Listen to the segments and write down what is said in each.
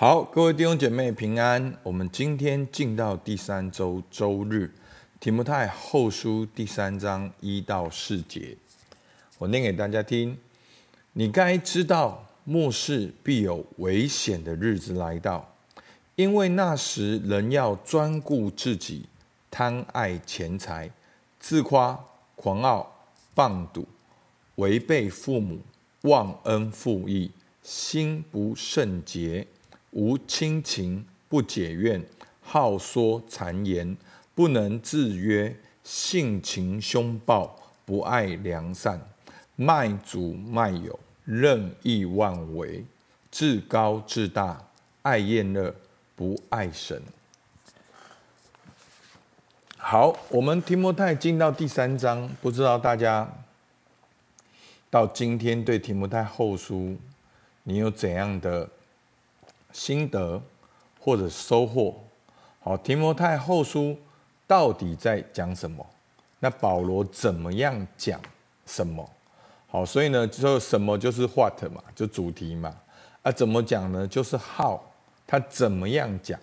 好，各位弟兄姐妹平安。我们今天进到第三周周日，提摩太后书第三章一到四节，我念给大家听。你该知道，末世必有危险的日子来到，因为那时人要专顾自己，贪爱钱财，自夸、狂傲、谤讟，违背父母，忘恩负义，心不圣洁。无亲情，不解怨，好说谗言，不能自约，性情凶暴，不爱良善，卖主卖友，任意妄为，自高自大，爱宴乐，不爱神。好，我们提摩太进到第三章，不知道大家到今天对提摩太后书，你有怎样的心得或者收获，好，提摩太后书到底在讲什么？那保罗怎么样讲什么？好，所以呢，就什么就是 what 嘛，就主题嘛。啊，怎么讲呢？就是 how，他怎么样讲？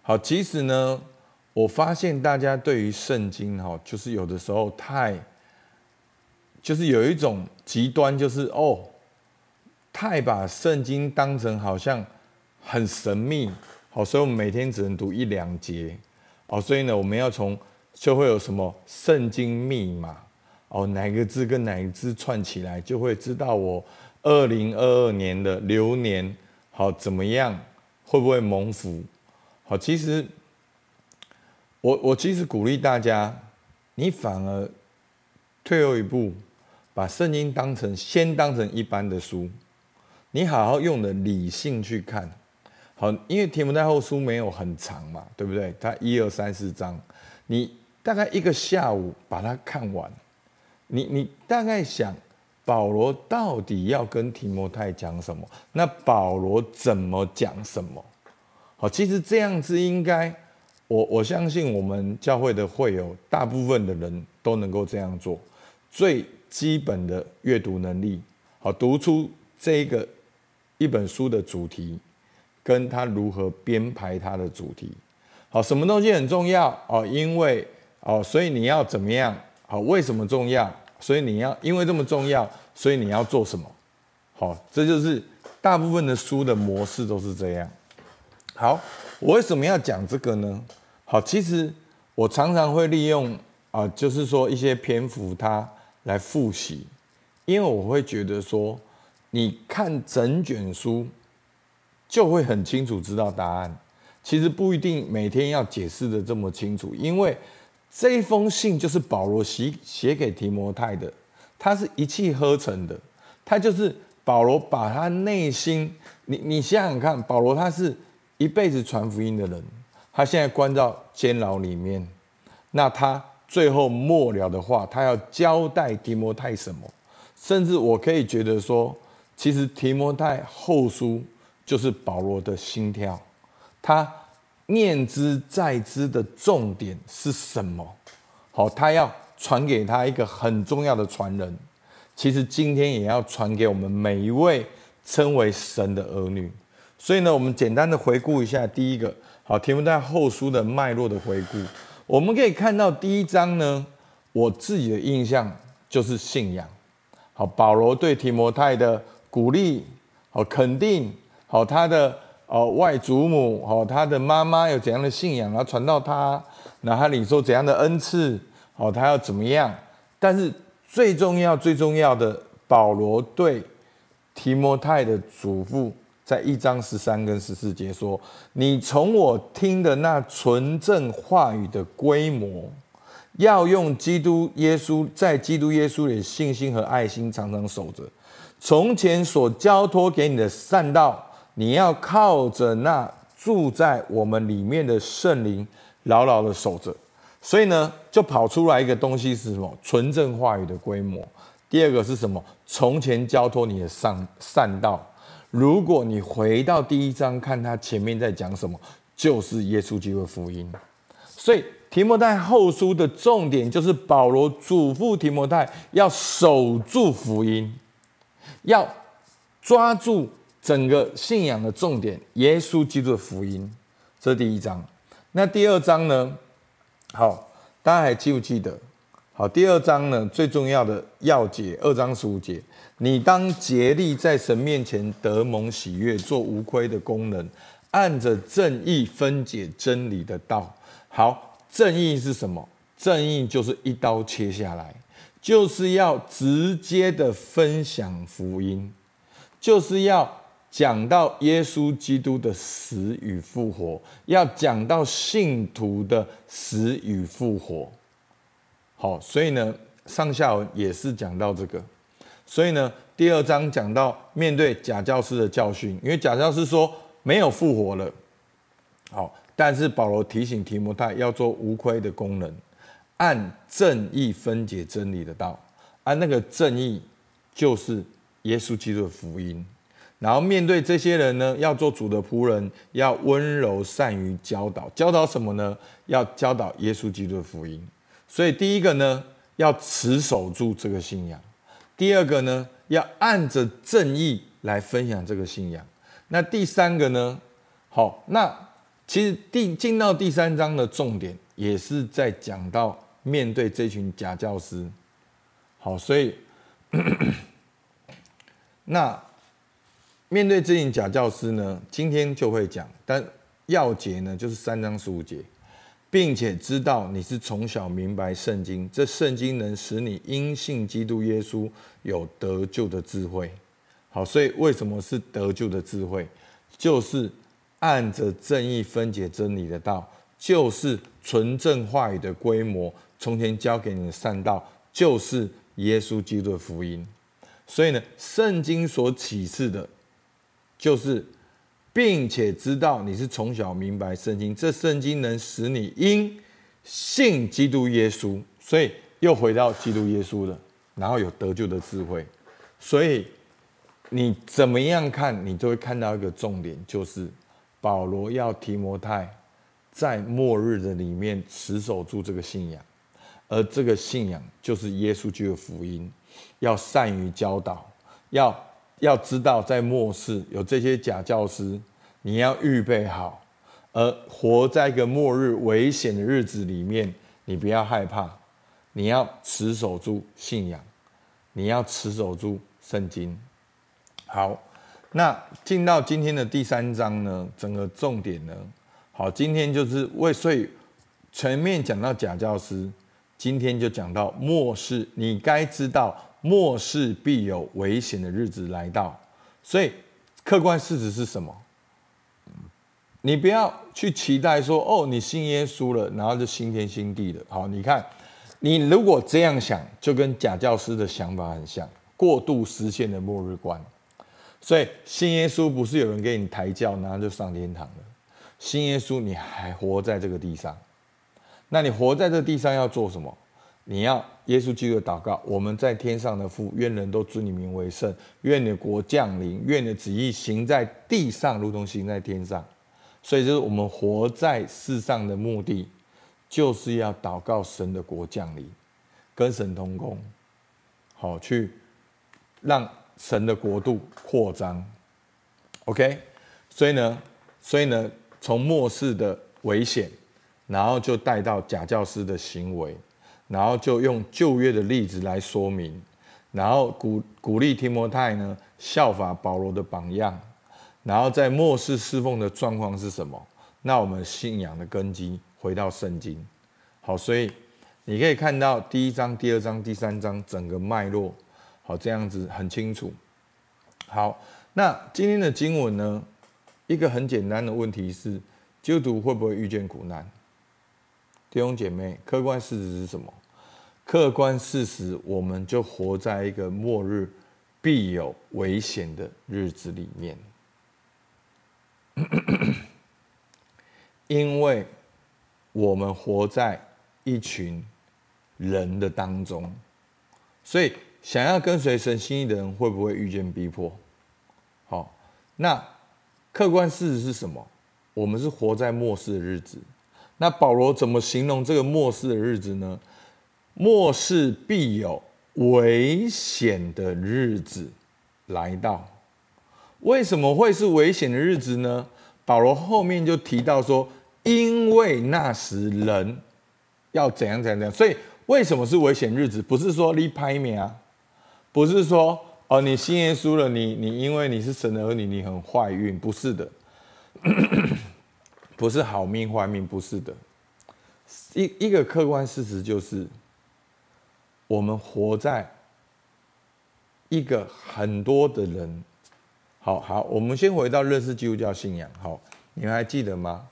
好，其实呢，我发现大家对于圣经哈，就是有的时候太，就是有一种极端，就是哦，太把圣经当成好像。很神秘，好，所以我们每天只能读一两节，哦，所以呢，我们要从就会有什么圣经密码，哦，哪个字跟哪个字串起来，就会知道我二零二二年的流年。好怎么样，会不会蒙福？好，其实我我其实鼓励大家，你反而退后一步，把圣经当成先当成一般的书，你好好用的理性去看。好，因为提摩太后书没有很长嘛，对不对？它一二三四章，你大概一个下午把它看完，你你大概想保罗到底要跟提摩太讲什么？那保罗怎么讲什么？好，其实这样子应该，我我相信我们教会的会友大部分的人都能够这样做，最基本的阅读能力，好，读出这个一本书的主题。跟他如何编排他的主题，好，什么东西很重要哦？因为哦，所以你要怎么样？好，为什么重要？所以你要因为这么重要，所以你要做什么？好，这就是大部分的书的模式都是这样。好，我为什么要讲这个呢？好，其实我常常会利用啊，就是说一些篇幅它来复习，因为我会觉得说，你看整卷书。就会很清楚知道答案。其实不一定每天要解释的这么清楚，因为这封信就是保罗写写给提摩太的，他是一气呵成的。他就是保罗把他内心，你你想想看，保罗他是一辈子传福音的人，他现在关到监牢里面，那他最后末了的话，他要交代提摩太什么？甚至我可以觉得说，其实提摩太后书。就是保罗的心跳，他念之在之的重点是什么？好，他要传给他一个很重要的传人。其实今天也要传给我们每一位称为神的儿女。所以呢，我们简单的回顾一下第一个，好，提摩太后书的脉络的回顾。我们可以看到第一章呢，我自己的印象就是信仰。好，保罗对提摩太的鼓励，好，肯定。好，他的哦外祖母，好，他的妈妈有怎样的信仰，然后传到他，然后他领受怎样的恩赐，好，他要怎么样？但是最重要、最重要的，保罗对提摩太的嘱咐，在一章十三跟十四节说：“你从我听的那纯正话语的规模，要用基督耶稣在基督耶稣里的信心和爱心，常常守着从前所交托给你的善道。”你要靠着那住在我们里面的圣灵，牢牢的守着。所以呢，就跑出来一个东西是什么？纯正话语的规模。第二个是什么？从前交托你的善善道。如果你回到第一章看他前面在讲什么，就是耶稣基督的福音。所以提摩太后书的重点就是保罗嘱咐提摩太要守住福音，要抓住。整个信仰的重点，耶稣基督的福音，这是第一章。那第二章呢？好，大家还记不记得？好，第二章呢，最重要的要解，二章十五节，你当竭力在神面前得蒙喜悦，做无亏的工人，按着正义分解真理的道。好，正义是什么？正义就是一刀切下来，就是要直接的分享福音，就是要讲到耶稣基督的死与复活，要讲到信徒的死与复活。好，所以呢，上下文也是讲到这个。所以呢，第二章讲到面对假教师的教训，因为假教师说没有复活了。好，但是保罗提醒提摩太要做无亏的工人。按正义分解真理的道，按那个正义就是耶稣基督的福音。然后面对这些人呢，要做主的仆人，要温柔善于教导。教导什么呢？要教导耶稣基督的福音。所以第一个呢，要持守住这个信仰；第二个呢，要按着正义来分享这个信仰。那第三个呢？好，那其实第进到第三章的重点，也是在讲到。面对这群假教师，好，所以 那面对这群假教师呢，今天就会讲，但要节呢就是三章十五节，并且知道你是从小明白圣经，这圣经能使你因信基督耶稣有得救的智慧。好，所以为什么是得救的智慧？就是按着正义分解真理的道，就是纯正话语的规模。从前教给你的善道，就是耶稣基督的福音。所以呢，圣经所启示的，就是，并且知道你是从小明白圣经，这圣经能使你因信基督耶稣，所以又回到基督耶稣了，然后有得救的智慧。所以你怎么样看，你就会看到一个重点，就是保罗要提摩太在末日的里面持守住这个信仰。而这个信仰就是耶稣基督的福音，要善于教导，要要知道在末世有这些假教师，你要预备好，而活在一个末日危险的日子里面，你不要害怕，你要持守住信仰，你要持守住圣经。好，那进到今天的第三章呢，整个重点呢，好，今天就是为所以全面讲到假教师。今天就讲到末世，你该知道末世必有危险的日子来到。所以客观事实是什么？你不要去期待说哦，你信耶稣了，然后就新天新地了。好，你看，你如果这样想，就跟假教师的想法很像，过度实现的末日观。所以信耶稣不是有人给你抬轿，然后就上天堂了。信耶稣，你还活在这个地上。那你活在这地上要做什么？你要耶稣基督的祷告，我们在天上的父，愿人都尊你名为圣，愿你的国降临，愿你的旨意行在地上，如同行在天上。所以，就是我们活在世上的目的，就是要祷告神的国降临，跟神同工，好去让神的国度扩张。OK，所以呢，所以呢，从末世的危险。然后就带到假教师的行为，然后就用旧约的例子来说明，然后鼓鼓励提摩太呢效法保罗的榜样，然后在末世侍奉的状况是什么？那我们信仰的根基回到圣经，好，所以你可以看到第一章、第二章、第三章整个脉络，好，这样子很清楚。好，那今天的经文呢，一个很简单的问题是：基督徒会不会遇见苦难？弟兄姐妹，客观事实是什么？客观事实，我们就活在一个末日必有危险的日子里面，因为我们活在一群人的当中，所以想要跟随神心意的人，会不会遇见逼迫？好，那客观事实是什么？我们是活在末世的日子。那保罗怎么形容这个末世的日子呢？末世必有危险的日子来到，为什么会是危险的日子呢？保罗后面就提到说，因为那时人要怎样怎样怎样，所以为什么是危险日子？不是说你拍命啊，不是说哦你信耶稣了，你你因为你是神的儿女，你很坏运，不是的，不是好命坏命，不是的，一一个客观事实就是，我们活在一个很多的人。好好，我们先回到认识基督教信仰。好，你们还记得吗？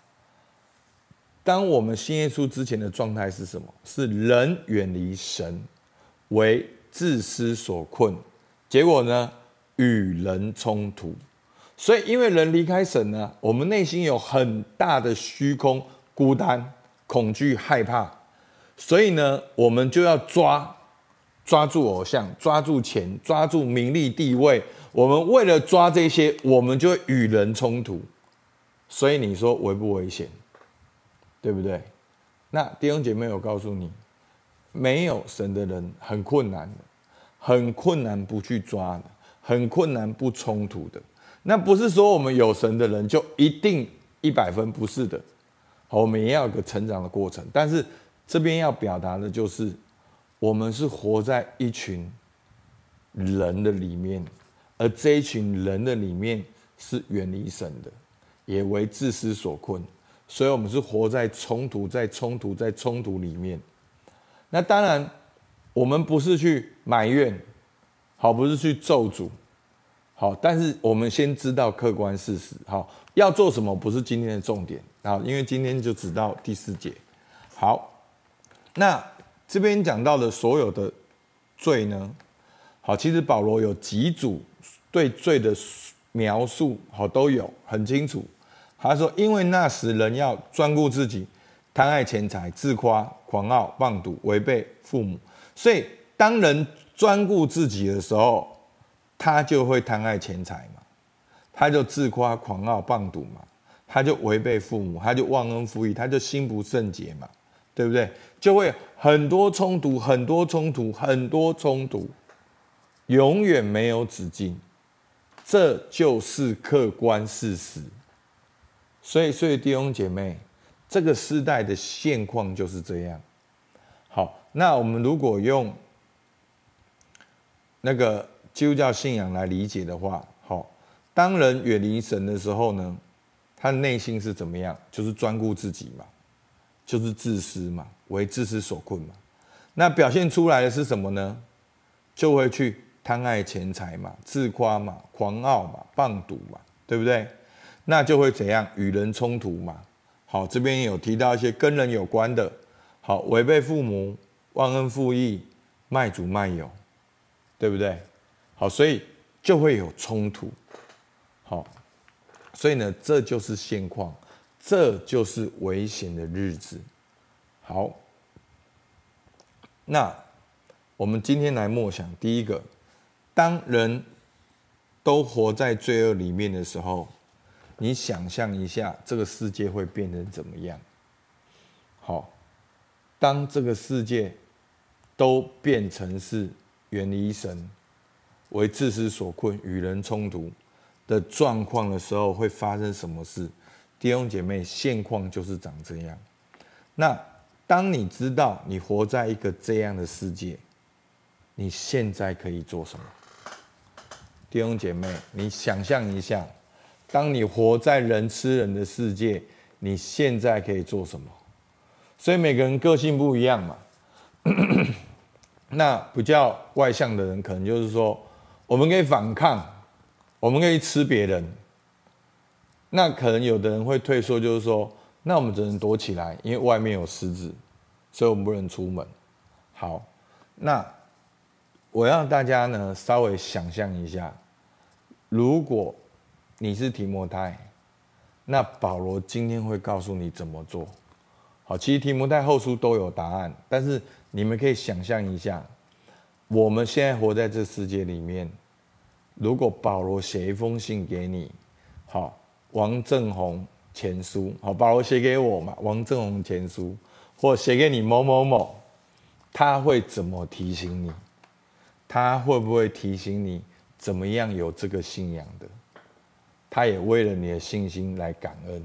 当我们信耶稣之前的状态是什么？是人远离神，为自私所困，结果呢，与人冲突。所以，因为人离开神呢，我们内心有很大的虚空、孤单、恐惧、害怕，所以呢，我们就要抓抓住偶像，抓住钱，抓住名利地位。我们为了抓这些，我们就与人冲突，所以你说危不危险？对不对？那弟兄姐妹，我告诉你，没有神的人很困难的，很困难不去抓的，很困难不冲突的。那不是说我们有神的人就一定一百分，不是的。好我们也要有个成长的过程。但是这边要表达的就是，我们是活在一群人的里面。而这一群人的里面是远离神的，也为自私所困，所以我们是活在冲突、在冲突、在冲突里面。那当然，我们不是去埋怨，好，不是去咒诅，好，但是我们先知道客观事实，好，要做什么不是今天的重点，好，因为今天就只到第四节。好，那这边讲到的所有的罪呢，好，其实保罗有几组。对罪的描述好都有很清楚。他说：“因为那时人要专顾自己，贪爱钱财，自夸、狂傲、妄赌，违背父母。所以，当人专顾自己的时候，他就会贪爱钱财嘛，他就自夸、狂傲、棒赌嘛，他就违背父母，他就忘恩负义，他就心不圣洁嘛，对不对？就会很多冲突，很多冲突，很多冲突，永远没有止境。”这就是客观事实，所以，所以弟兄姐妹，这个时代的现况就是这样。好，那我们如果用那个基督教信仰来理解的话，好，当人远离神的时候呢，他的内心是怎么样？就是专顾自己嘛，就是自私嘛，为自私所困嘛。那表现出来的是什么呢？就会去。贪爱钱财嘛，自夸嘛，狂傲嘛，棒赌嘛，对不对？那就会怎样？与人冲突嘛。好，这边有提到一些跟人有关的，好，违背父母、忘恩负义、卖主卖友，对不对？好，所以就会有冲突。好，所以呢，这就是现况，这就是危险的日子。好，那我们今天来默想第一个。当人都活在罪恶里面的时候，你想象一下，这个世界会变成怎么样？好，当这个世界都变成是远离神、为自私所困、与人冲突的状况的时候，会发生什么事？弟兄姐妹，现况就是长这样。那当你知道你活在一个这样的世界，你现在可以做什么？弟兄姐妹，你想象一下，当你活在人吃人的世界，你现在可以做什么？所以每个人个性不一样嘛。那比较外向的人，可能就是说，我们可以反抗，我们可以吃别人。那可能有的人会退缩，就是说，那我们只能躲起来，因为外面有狮子，所以我们不能出门。好，那我让大家呢稍微想象一下。如果你是提摩太，那保罗今天会告诉你怎么做。好，其实提摩太后书都有答案，但是你们可以想象一下，我们现在活在这世界里面，如果保罗写一封信给你，好，王正宏前书，好，保罗写给我嘛，王正宏前书，或写给你某某某，他会怎么提醒你？他会不会提醒你？怎么样有这个信仰的？他也为了你的信心来感恩，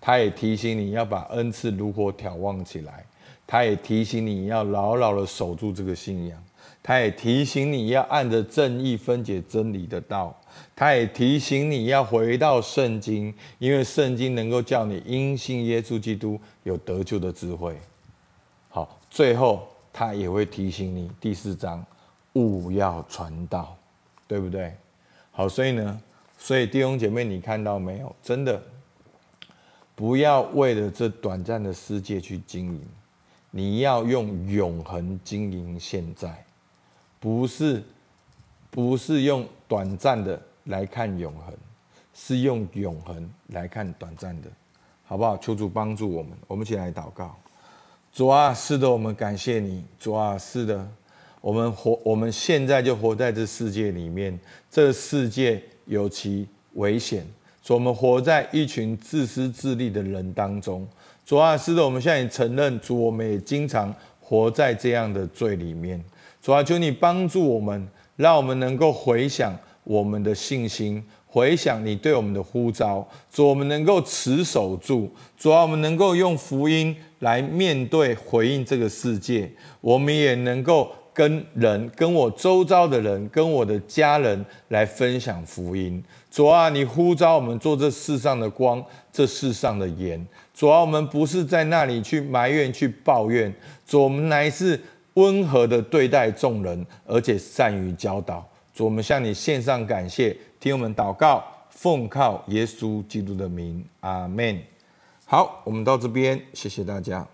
他也提醒你要把恩赐如何眺望起来，他也提醒你要牢牢的守住这个信仰，他也提醒你要按着正义分解真理的道，他也提醒你要回到圣经，因为圣经能够叫你因信耶稣基督有得救的智慧。好，最后他也会提醒你第四章。务要传道，对不对？好，所以呢，所以弟兄姐妹，你看到没有？真的，不要为了这短暂的世界去经营，你要用永恒经营现在，不是，不是用短暂的来看永恒，是用永恒来看短暂的，好不好？求主帮助我们，我们一起来祷告。主啊，是的，我们感谢你。主啊，是的。我们活，我们现在就活在这世界里面。这世界有其危险，所以我们活在一群自私自利的人当中。主啊，是的，我们现在也承认，主，我们也经常活在这样的罪里面。主啊，求你帮助我们，让我们能够回想我们的信心，回想你对我们的呼召。主，我们能够持守住。主啊，我们能够用福音来面对回应这个世界。我们也能够。跟人，跟我周遭的人，跟我的家人来分享福音。主啊，你呼召我们做这世上的光，这世上的盐。主啊，我们不是在那里去埋怨、去抱怨。主，我们乃是温和的对待众人，而且善于教导。主，我们向你献上感谢，听我们祷告，奉靠耶稣基督的名，阿门。好，我们到这边，谢谢大家。